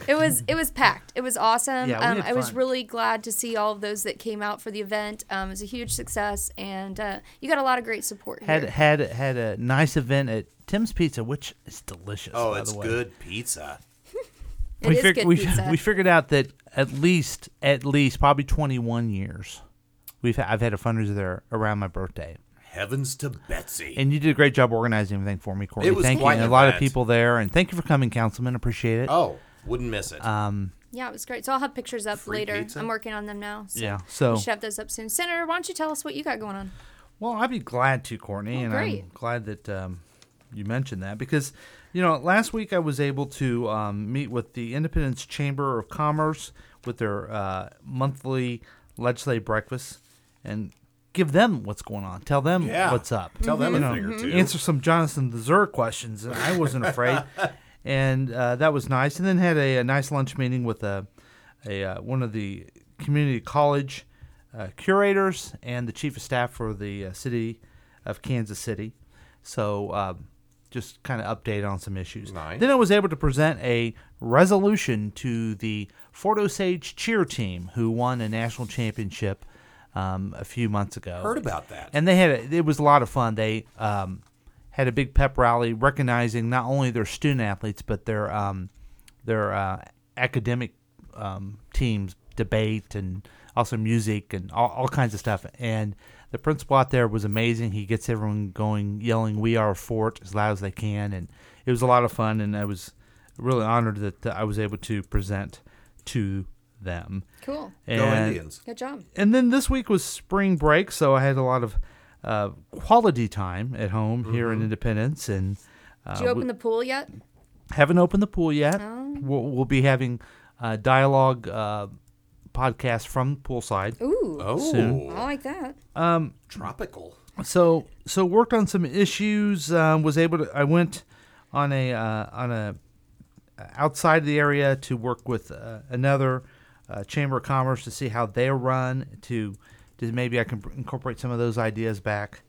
It was it was packed. It was awesome. Yeah, we um, had I was really glad to see all of those that came out for the event. Um, it was a huge success, and uh, you got a lot of great support had here. had had a nice event at Tim's Pizza, which is delicious. Oh, by it's the way. good pizza. It we is fig- good we, pizza. we figured out that at least at least probably 21 years we've I've had a fundraiser there around my birthday, Heavens to Betsy. and you did a great job organizing everything for me, Courtney. It was thank you. quite And an a lot of event. people there, and thank you for coming, Councilman. Appreciate it. oh, wouldn't miss it. Um, yeah, it was great. So I'll have pictures up Free later. pizza? I'm working on them now. So Yeah, so- we should have those up soon. Senator, why don't you tell us what you got going on? Well, I'd be glad to, Courtney, and great. I'm glad that um, you mentioned that because, you know, last week I was able to um, meet with the Independence Chamber of Commerce with their uh, monthly legislative breakfast and give them what's going on, tell them Yeah. what's up, Tell them You a know, thing or two. answer some Jonathan the Zur questions, and I wasn't afraid, and uh, that was nice. And then had a, a nice lunch meeting with a, a uh, one of the community college uh, curators and the chief of staff for the uh, city of Kansas City. So um, just kind of update on some issues. Nice. Then I was able to present a resolution to the Fort Osage cheer team who won a national championship um, a few months ago. Heard about that. And they had a, it was a lot of fun. They um, had a big pep rally recognizing not only their student athletes but their um, their uh, academic um, teams, debate and also music and all, all kinds of stuff. And the principal out there was amazing. He gets everyone going, yelling "We are a Fort" as loud as they can, and it was a lot of fun. And I was really honored that I was able to present to them. Cool. Go And- Indians. Good job. and then this week was spring break, so I had a lot of uh, quality time at home here in Independence, and uh, Did you open we the pool yet? haven't opened the pool yet. Oh. We'll, we'll be having uh, dialogue uh, podcast from poolside. Ooh. Oh, Soon. I like that. tropical. So so worked on some issues. Um, was able to. I went on a uh, on a outside the area to work with uh, another uh, chamber of commerce to see how they run. To to maybe I can incorporate some of those ideas back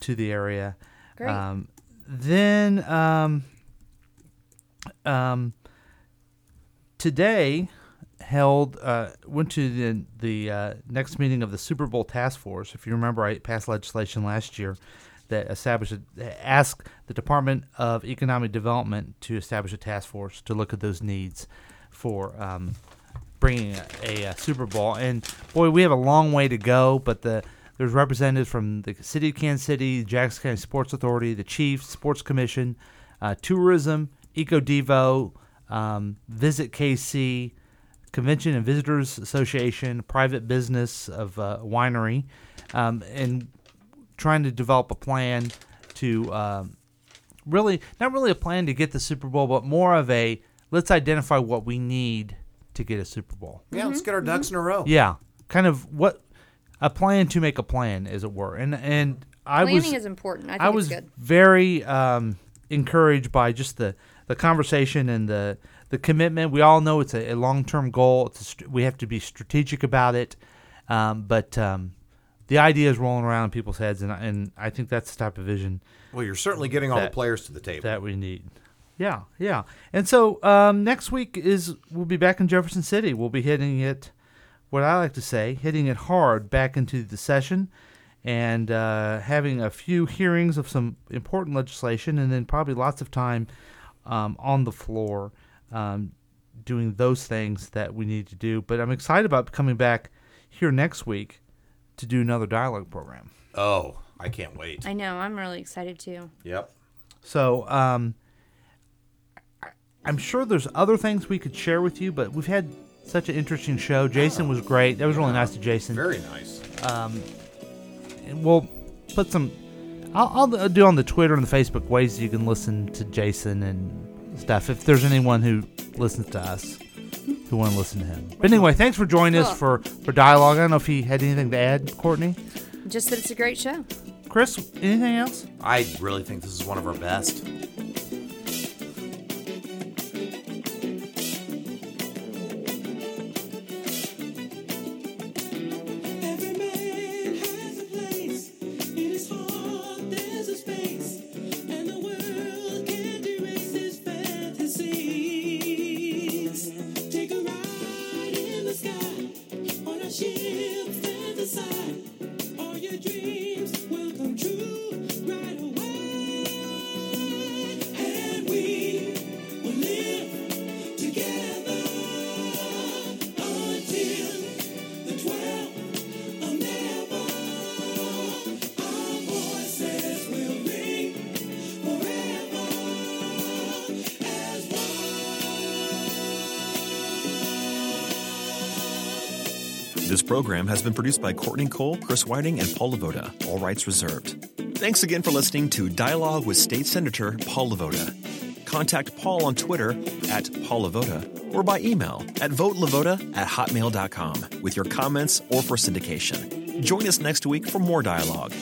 to the area. Great. Um, then um, um, today held uh, went to the the uh, next meeting of the Super Bowl task force. If you remember, I passed legislation last year that established a, asked the Department of Economic Development to establish a task force to look at those needs for um, bringing a, a, uh Super Bowl. And boy, we have a long way to go, but the there's representatives from the city of Kansas City, Jackson County Sports Authority, the Chiefs, Sports Commission, uh, Tourism, Eco Devo, um, Visit KC, Convention and Visitors Association, private business of uh, winery, um, and trying to develop a plan to um, really not really a plan to get the Super Bowl, but more of a let's identify what we need to get a Super Bowl. Yeah, let's get our ducks in a row. Yeah, kind of what a plan to make a plan, as it were. And and I Planning was is important. I think I it's was good. very um, encouraged by just the, the conversation and the the commitment. We all know it's a, a long term goal. It's a, we have to be strategic about it, um, but um, the idea is rolling around in people's heads, and I- and I think that's the type of vision Well, you're certainly getting all That- the players to the table. that we need. Yeah, yeah. And so um, next week is we'll be back in Jefferson City. We'll be hitting it, what I like to say, hitting it hard back into the session, and uh, having a few hearings of some important legislation, and then probably lots of time um, on the floor um, doing those things that we need to do. But I'm excited about coming back here next week to do another dialogue program. oh, I can't wait. I know. I'm really excited too. Yep. So um, I- I'm sure there's other things we could share with you, but we've had such an interesting show. Jason was great. That was really nice to Jason. Very nice. And we'll put some. I'll, I'll do on the Twitter and the Facebook ways you can listen to Jason and stuff. If there's anyone who listens to us who want to listen to him. But anyway, thanks for joining us for for dialogue. I don't know if he had anything to add, Courtney. Just that it's a great show. Chris, anything else? I really think this is one of our best. Has been produced by Courtney Cole, Chris Whiting, and Paul LeVota. All rights reserved. Thanks again for listening to Dialogue with State Senator Paul LeVota. Contact Paul on Twitter at Paul LeVota or by email at votelevota at hotmail.com with your comments or for syndication. Join us next week for more dialogue.